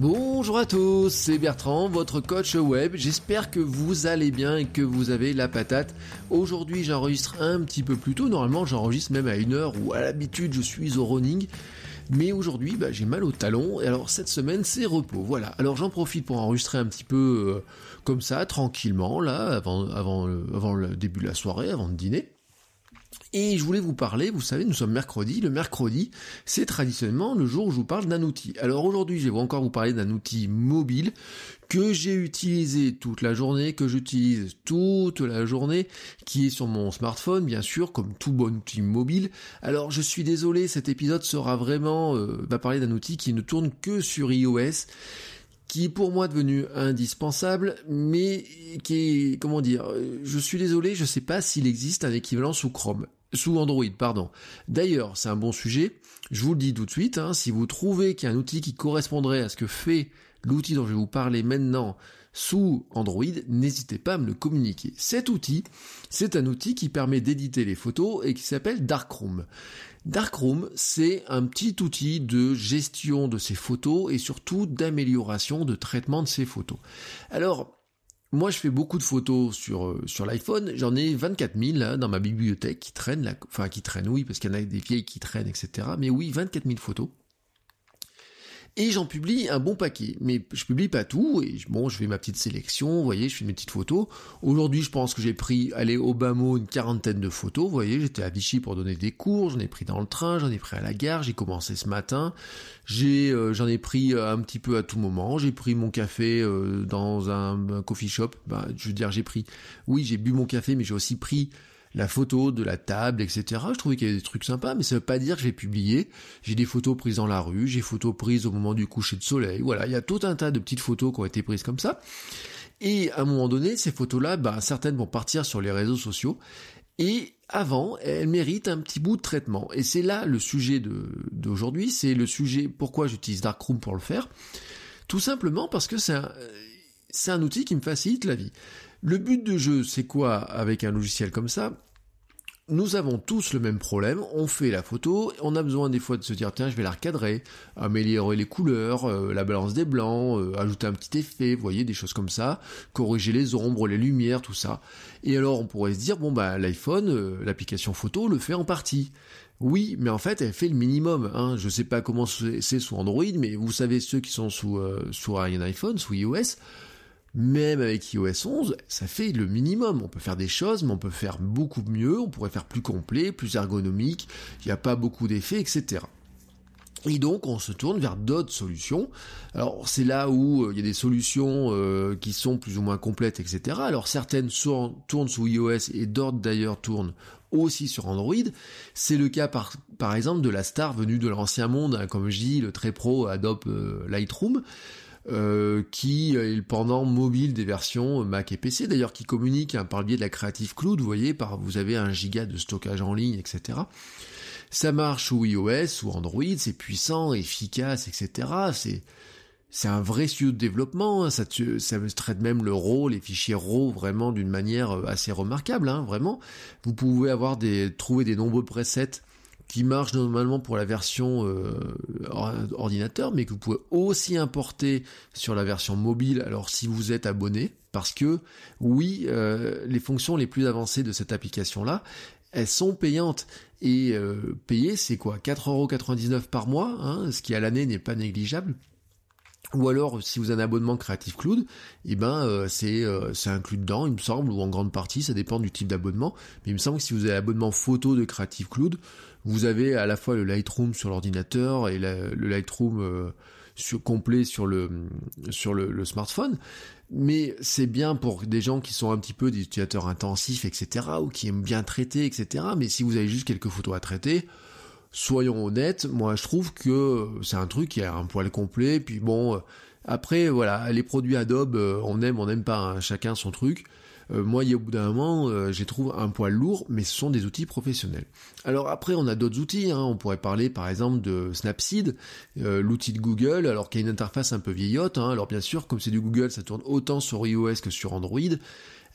Bonjour à tous, c'est Bertrand, votre coach web. J'espère que vous allez bien et que vous avez la patate. Aujourd'hui, j'enregistre un petit peu plus tôt. Normalement, j'enregistre même à une heure où à l'habitude je suis au running. Mais aujourd'hui, bah, j'ai mal au talon. Et alors cette semaine, c'est repos. Voilà. Alors j'en profite pour enregistrer un petit peu euh, comme ça, tranquillement, là, avant, avant, avant le début de la soirée, avant de dîner. Et je voulais vous parler, vous savez, nous sommes mercredi. Le mercredi, c'est traditionnellement le jour où je vous parle d'un outil. Alors aujourd'hui, je vais encore vous parler d'un outil mobile que j'ai utilisé toute la journée, que j'utilise toute la journée, qui est sur mon smartphone, bien sûr, comme tout bon outil mobile. Alors je suis désolé, cet épisode sera vraiment, euh, va parler d'un outil qui ne tourne que sur iOS qui est pour moi devenu indispensable, mais qui est, comment dire, euh, je suis désolé, je ne sais pas s'il existe un équivalent sous Chrome sous Android, pardon. D'ailleurs, c'est un bon sujet. Je vous le dis tout de suite, hein, si vous trouvez qu'il y a un outil qui correspondrait à ce que fait l'outil dont je vais vous parler maintenant sous Android, n'hésitez pas à me le communiquer. Cet outil, c'est un outil qui permet d'éditer les photos et qui s'appelle Darkroom. Darkroom, c'est un petit outil de gestion de ces photos et surtout d'amélioration de traitement de ces photos. Alors, moi, je fais beaucoup de photos sur, euh, l'iPhone. J'en ai 24 000 là, dans ma bibliothèque qui traînent, qui traînent, oui, parce qu'il y en a des vieilles qui traînent, etc. Mais oui, 24 000 photos. Et j'en publie un bon paquet. Mais je publie pas tout. Et bon, je fais ma petite sélection. Voyez, je fais mes petites photos. Aujourd'hui, je pense que j'ai pris, allez, au bas mot, une quarantaine de photos. Voyez, j'étais à Vichy pour donner des cours. J'en ai pris dans le train. J'en ai pris à la gare. J'ai commencé ce matin. J'ai, euh, j'en ai pris euh, un petit peu à tout moment. J'ai pris mon café euh, dans un, coffee shop. Bah, je veux dire, j'ai pris, oui, j'ai bu mon café, mais j'ai aussi pris la photo de la table, etc. Je trouvais qu'il y avait des trucs sympas, mais ça veut pas dire que j'ai publié. J'ai des photos prises dans la rue, j'ai photos prises au moment du coucher de soleil. Voilà, il y a tout un tas de petites photos qui ont été prises comme ça. Et à un moment donné, ces photos-là, bah, certaines vont partir sur les réseaux sociaux. Et avant, elles méritent un petit bout de traitement. Et c'est là le sujet d'aujourd'hui, c'est le sujet pourquoi j'utilise Darkroom pour le faire. Tout simplement parce que c'est c'est un outil qui me facilite la vie. Le but de jeu, c'est quoi avec un logiciel comme ça? Nous avons tous le même problème, on fait la photo, on a besoin des fois de se dire tiens je vais la recadrer, améliorer les couleurs, euh, la balance des blancs, euh, ajouter un petit effet, vous voyez, des choses comme ça, corriger les ombres, les lumières, tout ça. Et alors on pourrait se dire bon bah l'iPhone, euh, l'application photo le fait en partie. Oui, mais en fait, elle fait le minimum. Hein. Je sais pas comment c'est sous Android, mais vous savez ceux qui sont sous, sous un iPhone, sous iOS, même avec iOS 11, ça fait le minimum. On peut faire des choses, mais on peut faire beaucoup mieux, on pourrait faire plus complet, plus ergonomique, il n'y a pas beaucoup d'effets, etc. Et donc on se tourne vers d'autres solutions. Alors c'est là où euh, il y a des solutions euh, qui sont plus ou moins complètes, etc. Alors certaines tournent sous iOS et d'autres d'ailleurs tournent aussi sur Android. C'est le cas par, exemple de la star venue de l'ancien monde, hein, comme je dis, le très pro Adobe euh, Lightroom. Euh, qui est pendant mobile des versions Mac et PC, d'ailleurs qui communique hein, par le biais de la Creative Cloud, vous voyez, par, vous avez un giga de stockage en ligne, etc. Ça marche sous iOS ou Android, c'est puissant, efficace, etc. C'est c'est un vrai studio de développement, hein. ça, ça traite même le RAW, les fichiers RAW vraiment d'une manière euh, assez remarquable, hein, vraiment. Vous pouvez avoir des, trouver des nombreux presets qui marche normalement pour la version euh, ordinateur, mais que vous pouvez aussi importer sur la version mobile, alors si vous êtes abonné, parce que oui, euh, les fonctions les plus avancées de cette application-là, elles sont payantes. Et euh, payer, c'est quoi? 4,99€ par mois, hein, ce qui à l'année n'est pas négligeable. Ou alors, si vous avez un abonnement Creative Cloud, eh ben euh, c'est euh, inclus dedans, il me semble, ou en grande partie, ça dépend du type d'abonnement. Mais il me semble que si vous avez l'abonnement photo de Creative Cloud, vous avez à la fois le Lightroom sur l'ordinateur et le Lightroom euh, complet sur le smartphone. Mais c'est bien pour des gens qui sont un petit peu des utilisateurs intensifs, etc., ou qui aiment bien traiter, etc. Mais si vous avez juste quelques photos à traiter, soyons honnêtes, moi je trouve que c'est un truc qui a un poil complet, puis bon, après voilà, les produits Adobe, on aime, on n'aime pas, hein, chacun son truc. Euh, moi, au bout d'un moment, euh, j'ai trouvé un poil lourd, mais ce sont des outils professionnels. Alors après, on a d'autres outils. Hein. On pourrait parler, par exemple, de Snapseed, euh, l'outil de Google, alors qu'il a une interface un peu vieillotte. Hein. Alors bien sûr, comme c'est du Google, ça tourne autant sur iOS que sur Android.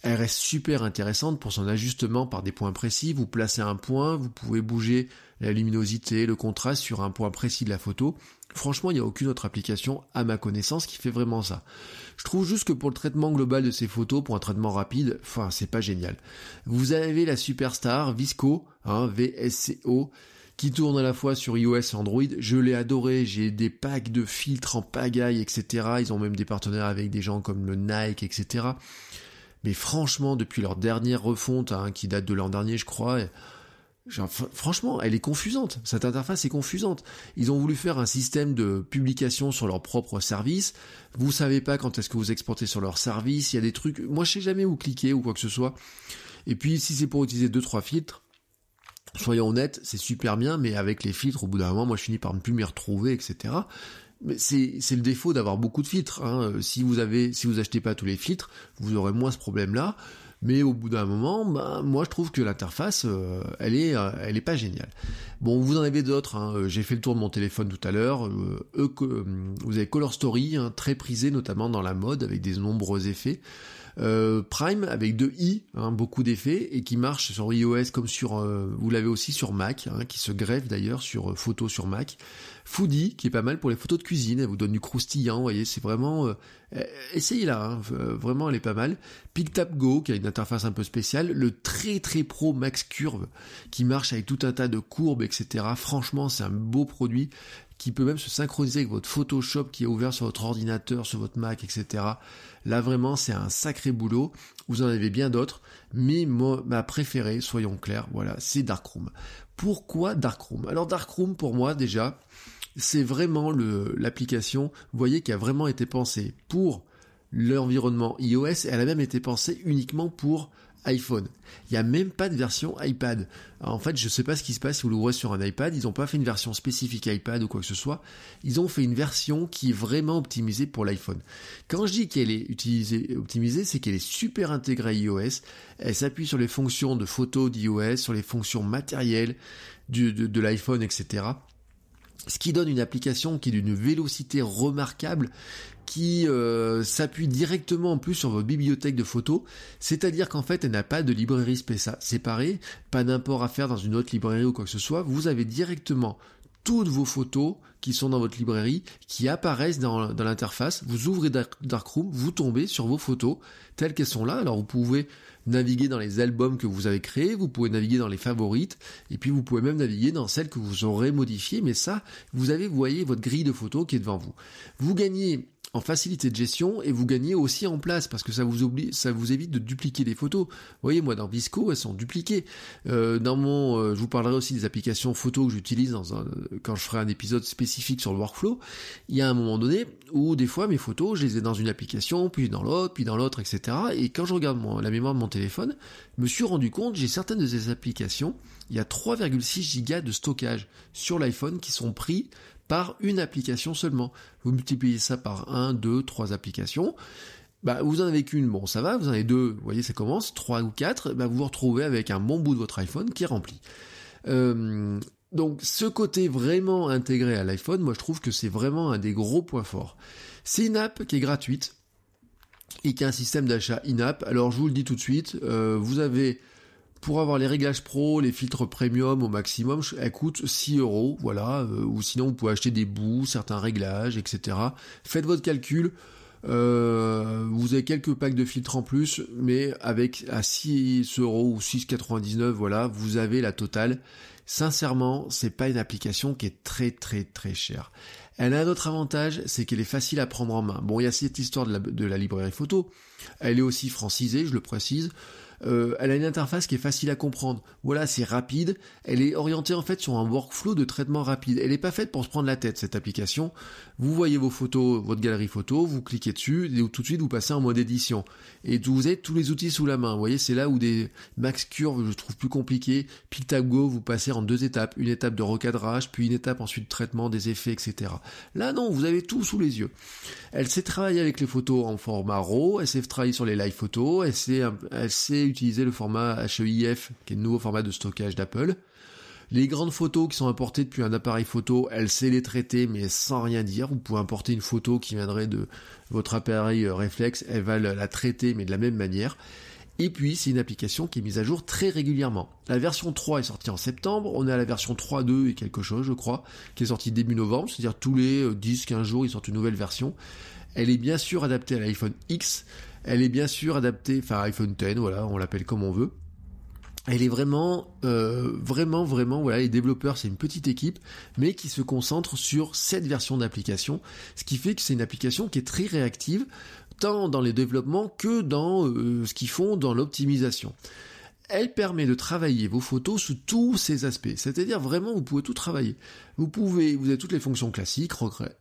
Elle reste super intéressante pour son ajustement par des points précis. Vous placez un point, vous pouvez bouger la luminosité, le contraste sur un point précis de la photo. Franchement, il n'y a aucune autre application, à ma connaissance, qui fait vraiment ça. Je trouve juste que pour le traitement global de ces photos, pour un traitement rapide, enfin, c'est pas génial. Vous avez la superstar Visco, hein, VSCO, qui tourne à la fois sur iOS et Android. Je l'ai adoré, j'ai des packs de filtres en pagaille, etc. Ils ont même des partenaires avec des gens comme le Nike, etc. Mais franchement, depuis leur dernière refonte, hein, qui date de l'an dernier, je crois, franchement, elle est confusante. Cette interface est confusante. Ils ont voulu faire un système de publication sur leur propre service. Vous savez pas quand est-ce que vous exportez sur leur service. Il y a des trucs. Moi, je sais jamais où cliquer ou quoi que ce soit. Et puis, si c'est pour utiliser deux trois filtres, soyons honnêtes, c'est super bien, mais avec les filtres, au bout d'un moment, moi, je finis par ne plus m'y retrouver, etc. C'est, le défaut d'avoir beaucoup de filtres. Hein. Si vous avez, si vous achetez pas tous les filtres, vous aurez moins ce problème-là. Mais au bout d'un moment, bah, moi je trouve que l'interface, euh, elle est, euh, elle est pas géniale. Bon, vous en avez d'autres. Hein. Euh, j'ai fait le tour de mon téléphone tout à l'heure. vous avez Color Story, hein, très prisé notamment dans la mode, avec des nombreux effets. Prime avec deux i, hein, beaucoup d'effets et qui marche sur iOS comme sur, vous l'avez aussi sur Mac, qui se greffe d'ailleurs sur photos sur Mac. Foodie, qui est pas mal pour les photos de cuisine, elle vous donne du croustillant, vous voyez, c'est vraiment... Euh, essayez là, hein, euh, vraiment elle est pas mal. PicTap Go, qui a une interface un peu spéciale, le très très pro Max Curve, qui marche avec tout un tas de courbes, etc. Franchement, c'est un beau produit qui peut même se synchroniser avec votre Photoshop qui est ouvert sur votre ordinateur, sur votre Mac, etc. Là vraiment c'est un sacré boulot. Vous en avez bien d'autres, mais ma préférée, soyons clairs, voilà, c'est Darkroom. Pourquoi Darkroom? Alors Darkroom pour moi déjà, c'est vraiment l'application, vous voyez, qui a vraiment été pensée pour l'environnement iOS, elle a même été pensée uniquement pour iPhone. Il n'y a même pas de version iPad. en fait, je ne sais pas ce qui se passe si vous l'ouvrez sur un iPad. Ils n'ont pas fait une version spécifique iPad ou quoi que ce soit. Ils ont fait une version qui est vraiment optimisée pour l'iPhone. Quand je dis qu'elle est utilisée, optimisée, c'est qu'elle est super intégrée à iOS. Elle s'appuie sur les fonctions de photo d'iOS, sur les fonctions matérielles de, de l'iPhone, etc ce qui donne une application qui est d'une vélocité remarquable, qui euh, s'appuie directement en plus sur votre bibliothèque de photos, c'est-à-dire qu'en fait elle n'a pas de librairie séparée, pas d'import à faire dans une autre librairie ou quoi que ce soit, vous avez directement toutes vos photos qui sont dans votre librairie, qui apparaissent dans, dans l'interface, vous ouvrez Darkroom, vous tombez sur vos photos telles qu'elles sont là, alors vous pouvez naviguer dans les albums que vous avez créés, vous pouvez naviguer dans les favorites, et puis vous pouvez même naviguer dans celles que vous aurez modifiées, mais ça, vous avez, vous voyez, votre grille de photos qui est devant vous. Vous gagnez en facilité de gestion et vous gagnez aussi en place parce que ça vous oublie, ça vous évite de dupliquer des photos. Voyez, moi dans Visco, elles sont dupliquées. Euh, dans mon, euh, je vous parlerai aussi des applications photos que j'utilise dans un, quand je ferai un épisode spécifique sur le workflow. Il y a un moment donné où des fois mes photos, je les ai dans une application, puis dans l'autre, puis dans l'autre, etc. Et quand je regarde la mémoire de mon téléphone, je me suis rendu compte, j'ai certaines de ces applications, il y a 3,6 gigas de stockage sur l'iPhone qui sont pris une application seulement. Vous multipliez ça par 1, 2, 3 applications. Bah, vous en avez qu'une, bon ça va, vous en avez deux, voyez ça commence, trois ou quatre, bah, vous vous retrouvez avec un bon bout de votre iPhone qui est rempli. Euh, donc ce côté vraiment intégré à l'iPhone, moi je trouve que c'est vraiment un des gros points forts. C'est une app qui est gratuite et qui a un système d'achat in-app. Alors je vous le dis tout de suite, euh, vous avez pour avoir les réglages pro, les filtres premium au maximum, elle coûte 6 euros, voilà, euh, ou sinon vous pouvez acheter des bouts, certains réglages, etc. Faites votre calcul, euh, vous avez quelques packs de filtres en plus, mais avec à 6 euros ou 6,99, voilà, vous avez la totale. Sincèrement, c'est pas une application qui est très très très chère. Elle a un autre avantage, c'est qu'elle est facile à prendre en main. Bon, il y a cette histoire de la, de la librairie photo. Elle est aussi francisée, je le précise. Euh, elle a une interface qui est facile à comprendre. Voilà, c'est rapide. Elle est orientée en fait sur un workflow de traitement rapide. Elle n'est pas faite pour se prendre la tête cette application. Vous voyez vos photos, votre galerie photo, vous cliquez dessus et tout de suite vous passez en mode édition. Et vous avez tous les outils sous la main. Vous voyez, c'est là où des max curves je trouve plus compliqué. PicTabGo, vous passez en deux étapes, une étape de recadrage, puis une étape ensuite de traitement des effets, etc. Là non, vous avez tout sous les yeux. Elle sait travailler avec les photos en format RAW, elle travailler sur les live photos, elle sait, elle sait utiliser le format HEIF, qui est le nouveau format de stockage d'Apple. Les grandes photos qui sont importées depuis un appareil photo, elle sait les traiter mais sans rien dire. Vous pouvez importer une photo qui viendrait de votre appareil euh, réflexe, elle va la traiter mais de la même manière. Et puis, c'est une application qui est mise à jour très régulièrement. La version 3 est sortie en septembre, on est à la version 3.2 et quelque chose, je crois, qui est sortie début novembre, c'est-à-dire tous les 10-15 euh, jours, ils sortent une nouvelle version. Elle est bien sûr adaptée à l'iPhone X, elle est bien sûr adaptée, enfin iPhone 10, voilà, on l'appelle comme on veut. Elle est vraiment, euh, vraiment, vraiment, voilà, les développeurs, c'est une petite équipe, mais qui se concentre sur cette version d'application, ce qui fait que c'est une application qui est très réactive, tant dans les développements que dans euh, ce qu'ils font dans l'optimisation elle permet de travailler vos photos sous tous ces aspects. C'est-à-dire vraiment, vous pouvez tout travailler. Vous pouvez, vous avez toutes les fonctions classiques,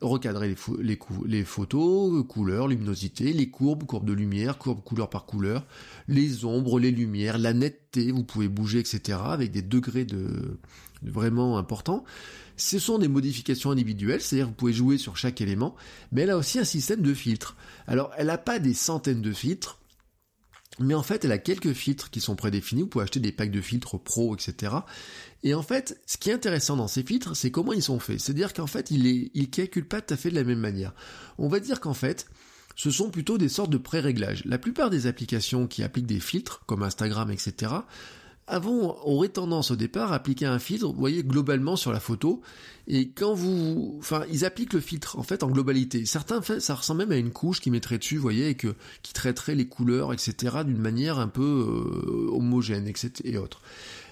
recadrer les, photos, couleurs, luminosité, les courbes, courbes de lumière, courbes couleur par couleur, les ombres, les lumières, la netteté, vous pouvez bouger, etc. avec des degrés de, vraiment importants. Ce sont des modifications individuelles, c'est-à-dire vous pouvez jouer sur chaque élément, mais elle a aussi un système de filtres. Alors, elle n'a pas des centaines de filtres, mais en fait, elle a quelques filtres qui sont prédéfinis. Vous pouvez acheter des packs de filtres pro, etc. Et en fait, ce qui est intéressant dans ces filtres, c'est comment ils sont faits. C'est-à-dire qu'en fait, ils ne calculent pas tout à fait de la même manière. On va dire qu'en fait, ce sont plutôt des sortes de pré-réglages. La plupart des applications qui appliquent des filtres, comme Instagram, etc., avant, aurait tendance au départ à appliquer un filtre, vous voyez, globalement sur la photo. Et quand vous, enfin, ils appliquent le filtre, en fait, en globalité. Certains, ça ressemble même à une couche qui mettrait dessus, vous voyez, et qui traiterait les couleurs, etc., d'une manière un peu euh, homogène, etc., et autres.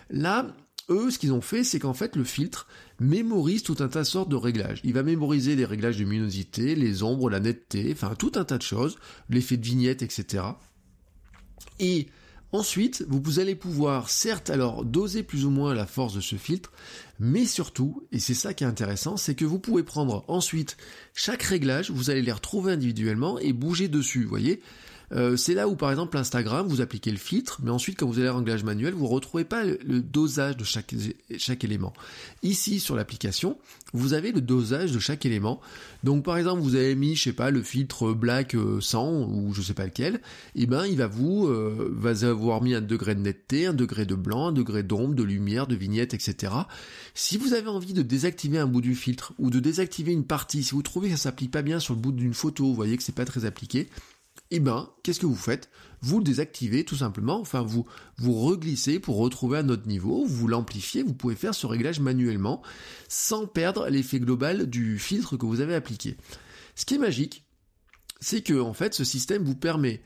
Là, eux, ce qu'ils ont fait, c'est qu'en fait, le filtre mémorise tout un tas de sortes de réglages. Il va mémoriser les réglages de luminosité, les ombres, la netteté, enfin, tout un tas de choses, l'effet de vignette, etc. Et Ensuite, vous allez pouvoir certes alors doser plus ou moins la force de ce filtre, mais surtout, et c'est ça qui est intéressant, c'est que vous pouvez prendre ensuite chaque réglage, vous allez les retrouver individuellement et bouger dessus, vous voyez euh, c'est là où par exemple Instagram, vous appliquez le filtre, mais ensuite quand vous allez à réglage manuel, vous ne retrouvez pas le, dosage de chaque, élément. Ici sur l'application, vous avez le dosage de chaque élément. Donc par exemple, vous avez mis, je sais pas, le filtre black 100 euh, ou je sais pas lequel, et eh ben il va vous euh, va avoir mis un degré de netteté, un degré de blanc, un degré d'ombre, de lumière, de vignette, etc. Si vous avez envie de désactiver un bout du filtre ou de désactiver une partie, si vous trouvez que ça s'applique pas bien sur le bout d'une photo, vous voyez que c'est pas très appliqué, eh ben, qu'est-ce que vous faites? Vous le désactivez tout simplement, enfin vous vous reglissez pour retrouver un autre niveau, vous l'amplifiez, vous pouvez faire ce réglage manuellement sans perdre l'effet global du filtre que vous avez appliqué. Ce qui est magique, c'est que en fait ce système vous permet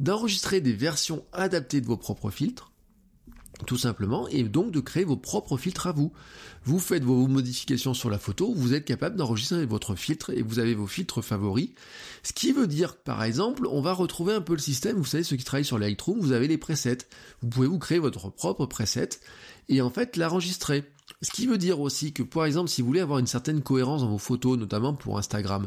d'enregistrer des versions adaptées de vos propres filtres tout simplement, et donc de créer vos propres filtres à vous. Vous faites vos modifications sur la photo, vous êtes capable d'enregistrer votre filtre et vous avez vos filtres favoris. Ce qui veut dire par exemple, on va retrouver un peu le système, vous savez, ceux qui travaillent sur Lightroom, vous avez les presets. Vous pouvez vous créer votre propre preset et en fait l'enregistrer. Ce qui veut dire aussi que, par exemple, si vous voulez avoir une certaine cohérence dans vos photos, notamment pour Instagram,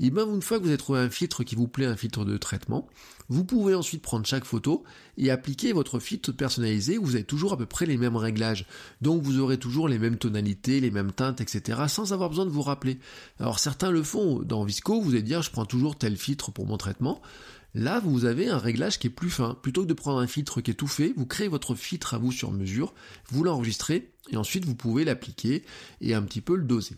et bien une fois que vous avez trouvé un filtre qui vous plaît, un filtre de traitement, vous pouvez ensuite prendre chaque photo et appliquer votre filtre personnalisé où vous avez toujours à peu près les mêmes réglages. Donc vous aurez toujours les mêmes tonalités, les mêmes teintes, etc. sans avoir besoin de vous rappeler. Alors certains le font. Dans Visco, vous allez dire je prends toujours tel filtre pour mon traitement. Là, vous avez un réglage qui est plus fin. Plutôt que de prendre un filtre qui est tout fait, vous créez votre filtre à vous sur mesure, vous l'enregistrez, et ensuite vous pouvez l'appliquer et un petit peu le doser.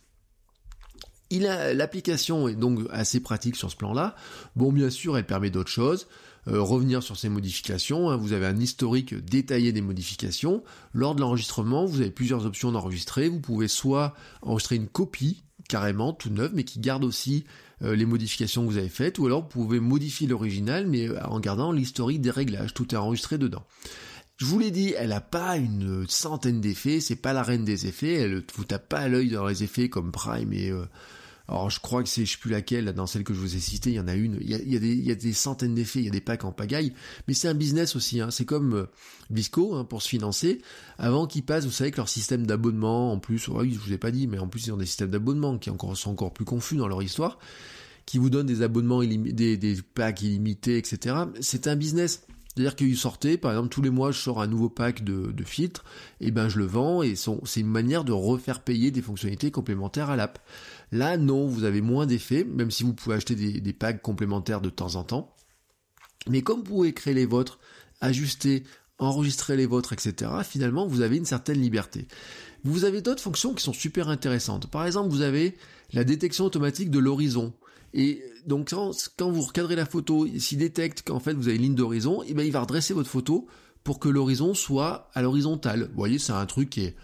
L'application est donc assez pratique sur ce plan-là. Bon, bien sûr, elle permet d'autres choses. Euh, revenir sur ces modifications. Hein. vous avez un historique détaillé des modifications. Lors de l'enregistrement, vous avez plusieurs options d'enregistrer. Vous pouvez soit enregistrer une copie carrément tout neuve, mais qui garde aussi les modifications que vous avez faites, ou alors vous pouvez modifier l'original, mais euh, en gardant l'historique des réglages, tout est enregistré dedans. Je vous l'ai dit, elle n'a pas une centaine d'effets, c'est pas la reine des effets, elle vous tape pas à l'œil dans les effets comme Prime et euh, alors je crois que c'est je sais plus laquelle, dans celle que je vous ai citée, il y en a une, il y a, il y a, des, centaines d'effets, il y a des packs en pagaille, mais c'est un business aussi, hein. c'est comme Visco hein, pour se financer, avant qu'ils passent, vous savez que leur système d'abonnement, en plus, oui je vous ai pas dit, mais en plus ils ont des systèmes d'abonnement qui encore, sont encore plus confus dans leur histoire, qui vous donnent des abonnements illimités, des, des packs illimités, etc. C'est un business. C'est-à-dire qu'il sortait, par exemple, tous les mois, je sors un nouveau pack de, filtres, et ben je le vends, et c'est une manière de refaire payer des fonctionnalités complémentaires à l'app. Là, non, vous avez moins d'effets, même si vous pouvez acheter des, packs complémentaires de temps en temps. Mais comme vous pouvez créer les vôtres, ajuster, enregistrer les vôtres, etc., finalement, vous avez une certaine liberté. Vous avez d'autres fonctions qui sont super intéressantes. Par exemple, vous avez la détection automatique de l'horizon. Et donc quand, vous recadrez la photo, s'il détecte qu'en fait vous avez une ligne d'horizon, eh ben il va redresser votre photo pour que l'horizon soit à l'horizontale. Vous voyez, c'est un truc qui est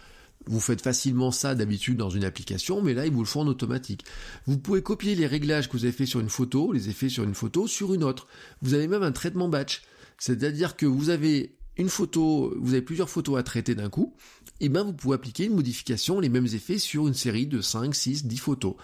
vous faites facilement ça d'habitude dans une application, mais là, ils vous le font en automatique. Vous pouvez copier les réglages que vous avez fait sur une photo, les effets sur une photo, sur une autre. Vous avez même un traitement batch. C'est-à-dire que vous avez une photo, vous avez plusieurs photos à traiter d'un coup, et ben vous pouvez appliquer une modification, les mêmes effets sur une série de 5, 6, 10 photos.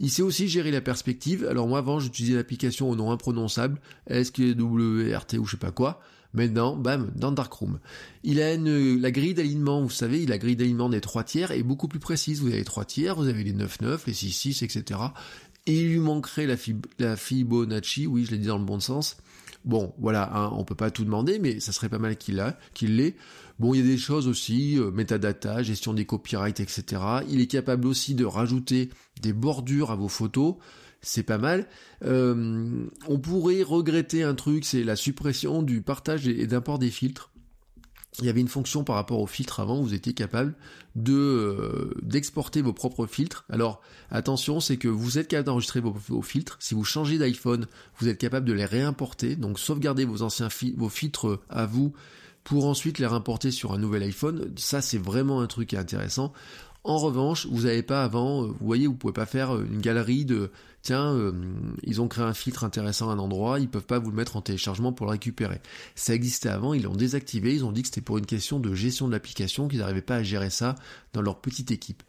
Il sait aussi gérer la perspective. Alors moi avant j'utilisais l'application au nom imprononçable, SKWRT ou je sais pas quoi. Maintenant, bam, dans Darkroom. Il a une, la grille d'alignement, vous savez, la grille d'alignement des 3 tiers est beaucoup plus précise. Vous avez les 3 tiers, vous avez les 9-9, les 6-6, etc. Et il lui manquerait la, la Fibonacci, oui, je l'ai dit dans le bon sens. Bon, voilà, hein, on peut pas tout demander, mais ça serait pas mal qu'il l'ait. Bon, il y a des choses aussi, euh, metadata, gestion des copyrights, etc. Il est capable aussi de rajouter des bordures à vos photos c'est pas mal. Euh, on pourrait regretter un truc, c'est la suppression du partage et d'import des filtres. Il y avait une fonction par rapport aux filtres avant, vous étiez capable euh, d'exporter vos propres filtres. Alors attention, c'est que vous êtes capable d'enregistrer vos, filtres. Si vous changez d'iPhone, vous êtes capable de les réimporter, donc sauvegarder vos anciens vos filtres à vous pour ensuite les réimporter sur un nouvel iPhone. Ça, c'est vraiment un truc intéressant. En revanche, vous n'avez pas avant, euh, vous voyez, vous pouvez pas faire euh, une galerie de tiens, euh, ils ont créé un filtre intéressant à un endroit, ils peuvent pas vous le mettre en téléchargement pour le récupérer. Ça existait avant, ils l'ont désactivé, ils ont dit que c'était pour une question de gestion de l'application, qu'ils n'arrivaient pas à gérer ça dans leur petite équipe.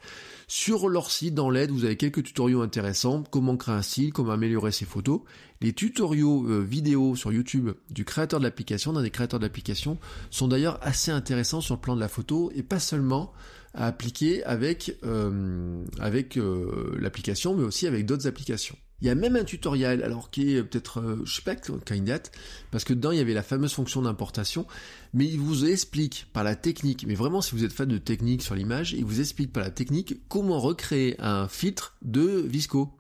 Sur leur site, dans l'aide, vous avez quelques tutoriaux intéressants, comment créer un style, comment améliorer ses photos. Les tutoriaux vidéo sur YouTube du créateur de l'application, d'un des créateurs de l'application, sont d'ailleurs assez intéressants sur le plan de la photo, et pas seulement à appliquer avec, euh, avec euh, l'application, mais aussi avec d'autres applications. Il y a même un tutoriel, alors qui est peut-être, euh, je sais pas date, parce que dedans il y avait la fameuse fonction d'importation, mais il vous explique par la technique, mais vraiment si vous êtes fan de technique sur l'image, il vous explique par la technique comment recréer un filtre de Visco.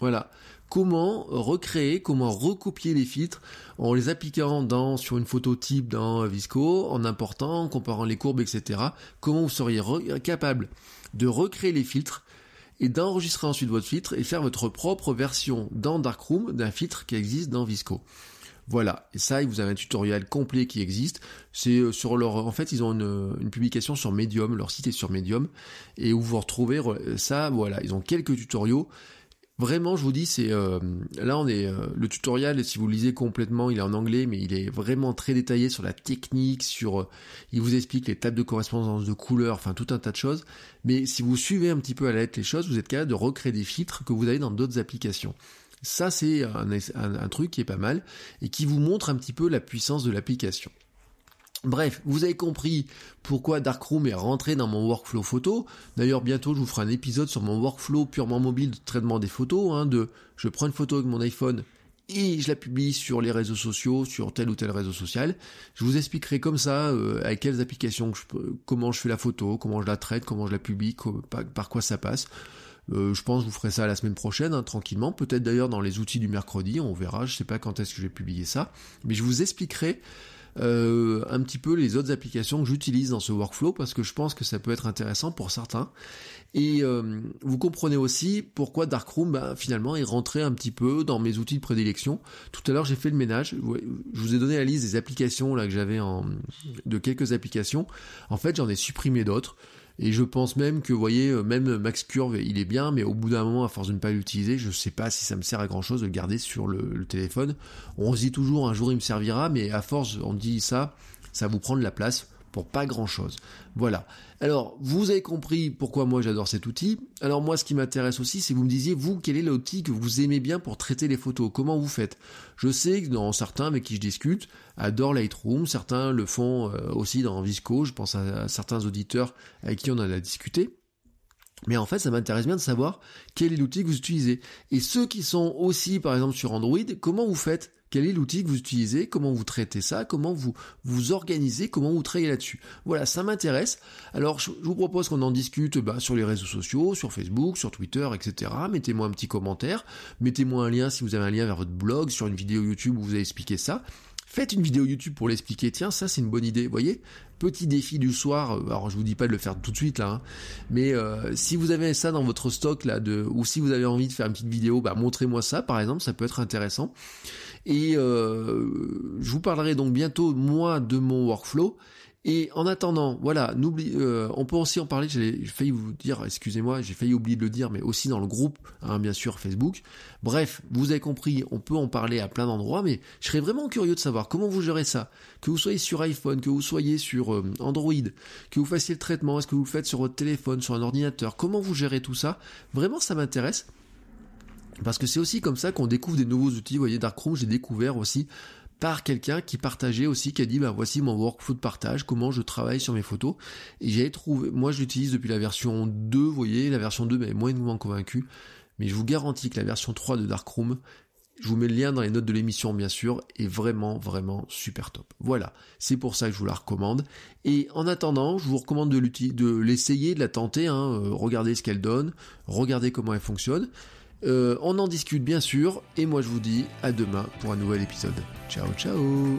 Voilà comment recréer, comment recopier les filtres en les appliquant dans, sur une photo type dans Visco, en important, en comparant les courbes, etc. Comment vous seriez capable de recréer les filtres et d'enregistrer ensuite votre filtre et faire votre propre version dans Darkroom d'un filtre qui existe dans Visco. Voilà, et ça, vous avez un tutoriel complet qui existe. C'est euh, sur leur, en fait, ils ont une, une, publication sur Medium, leur site est sur Medium, et où vous retrouvez ça. Voilà, ils ont quelques tutoriaux. Vraiment, je vous dis, c'est euh, là on est euh, le tutoriel. Si vous le lisez complètement, il est en anglais, mais il est vraiment très détaillé sur la technique, sur euh, il vous explique les tables de correspondance de couleurs, enfin tout un tas de choses. Mais si vous suivez un petit peu à la lettre les choses, vous êtes capable de recréer des filtres que vous avez dans d'autres applications. Ça, c'est un, un truc qui est pas mal et qui vous montre un petit peu la puissance de l'application. Bref, vous avez compris pourquoi Darkroom est rentré dans mon workflow photo. D'ailleurs, bientôt, je vous ferai un épisode sur mon workflow purement mobile de traitement des photos. Hein, de, je prends une photo avec mon iPhone et je la publie sur les réseaux sociaux, sur tel ou tel réseau social. Je vous expliquerai comme ça euh, avec quelles applications, comment je fais la photo, comment je la traite, comment je la publie, par, quoi ça passe. Euh, je pense que je vous ferai ça la semaine prochaine, hein, tranquillement. Peut-être d'ailleurs dans les outils du mercredi, on verra. Je sais pas quand est-ce que je vais publier ça, mais je vous expliquerai euh, un petit peu les autres applications que j'utilise dans ce workflow parce que je pense que ça peut être intéressant pour certains. Et euh, vous comprenez aussi pourquoi Darkroom bah, finalement est rentré un petit peu dans mes outils de prédilection. Tout à l'heure j'ai fait le ménage. Je vous ai donné la liste des applications là que j'avais en de quelques applications. En fait j'en ai supprimé d'autres. Et je pense même que, vous voyez, euh, même Max Curve, il est bien, mais au bout d'un moment, à force de ne pas l'utiliser, je sais pas si ça me sert à grand chose de le garder sur le, téléphone. On se dit toujours un jour il me servira, mais à force, on dit ça, ça vous prend de la place pour pas grand chose. Voilà. Alors, vous avez compris pourquoi moi j'adore cet outil. Alors moi, ce qui m'intéresse aussi, c'est que vous me disiez, vous, quel est l'outil que vous aimez bien pour traiter les photos? Comment vous faites? Je sais que dans certains avec qui je discute, adorent Lightroom, certains le font euh, aussi dans Visco, je pense à, certains auditeurs avec qui on en a discuté. Mais en fait, ça m'intéresse bien de savoir quel est l'outil que vous utilisez. Et ceux qui sont aussi, par exemple, sur Android, comment vous faites? Quel est l'outil que vous utilisez? Comment vous traitez ça? Comment vous vous organisez? Comment vous travaillez là-dessus? Voilà, ça m'intéresse. Alors, je vous propose qu'on en discute bah, sur les réseaux sociaux, sur Facebook, sur Twitter, etc. Mettez-moi un petit commentaire. Mettez-moi un lien si vous avez un lien vers votre blog, sur une vidéo YouTube où vous avez expliqué ça. Faites une vidéo YouTube pour l'expliquer. Tiens, ça c'est une bonne idée. Voyez Petit défi du soir. Euh, alors je vous dis pas de le faire tout de suite là, hein. mais euh, si vous avez ça dans votre stock là, de, ou si vous avez envie de faire une petite vidéo, bah montrez-moi ça par exemple. Ça peut être intéressant. Et euh, je vous parlerai donc bientôt moi de mon workflow et en attendant, voilà, euh, on peut aussi en parler. J'ai failli vous dire, excusez-moi, j'ai failli oublier de le dire, mais aussi dans le groupe, hein, bien sûr, Facebook. Bref, vous avez compris, on peut en parler à plein d'endroits, mais je serais vraiment curieux de savoir comment vous gérez ça. Que vous soyez sur iPhone, que vous soyez sur euh, Android, que vous fassiez le traitement, est-ce que vous le faites sur votre téléphone, sur un ordinateur, comment vous gérez tout ça? Vraiment, ça m'intéresse. Parce que c'est aussi comme ça qu'on découvre des nouveaux outils. Vous voyez, Darkroom, j'ai découvert aussi par quelqu'un qui partageait aussi, qui a dit, bah voici mon workflow de partage, comment je travaille sur mes photos. Et j'ai trouvé, moi je l'utilise depuis la version 2, vous voyez, la version 2 mais moyennement convaincu. Mais je vous garantis que la version 3 de Darkroom, je vous mets le lien dans les notes de l'émission bien sûr, est vraiment vraiment super top. Voilà, c'est pour ça que je vous la recommande. Et en attendant, je vous recommande de l'essayer, de la tenter, hein, euh, regardez ce qu'elle donne, regardez comment elle fonctionne. Euh, on en discute bien sûr, et moi je vous dis à demain pour un nouvel épisode. Ciao ciao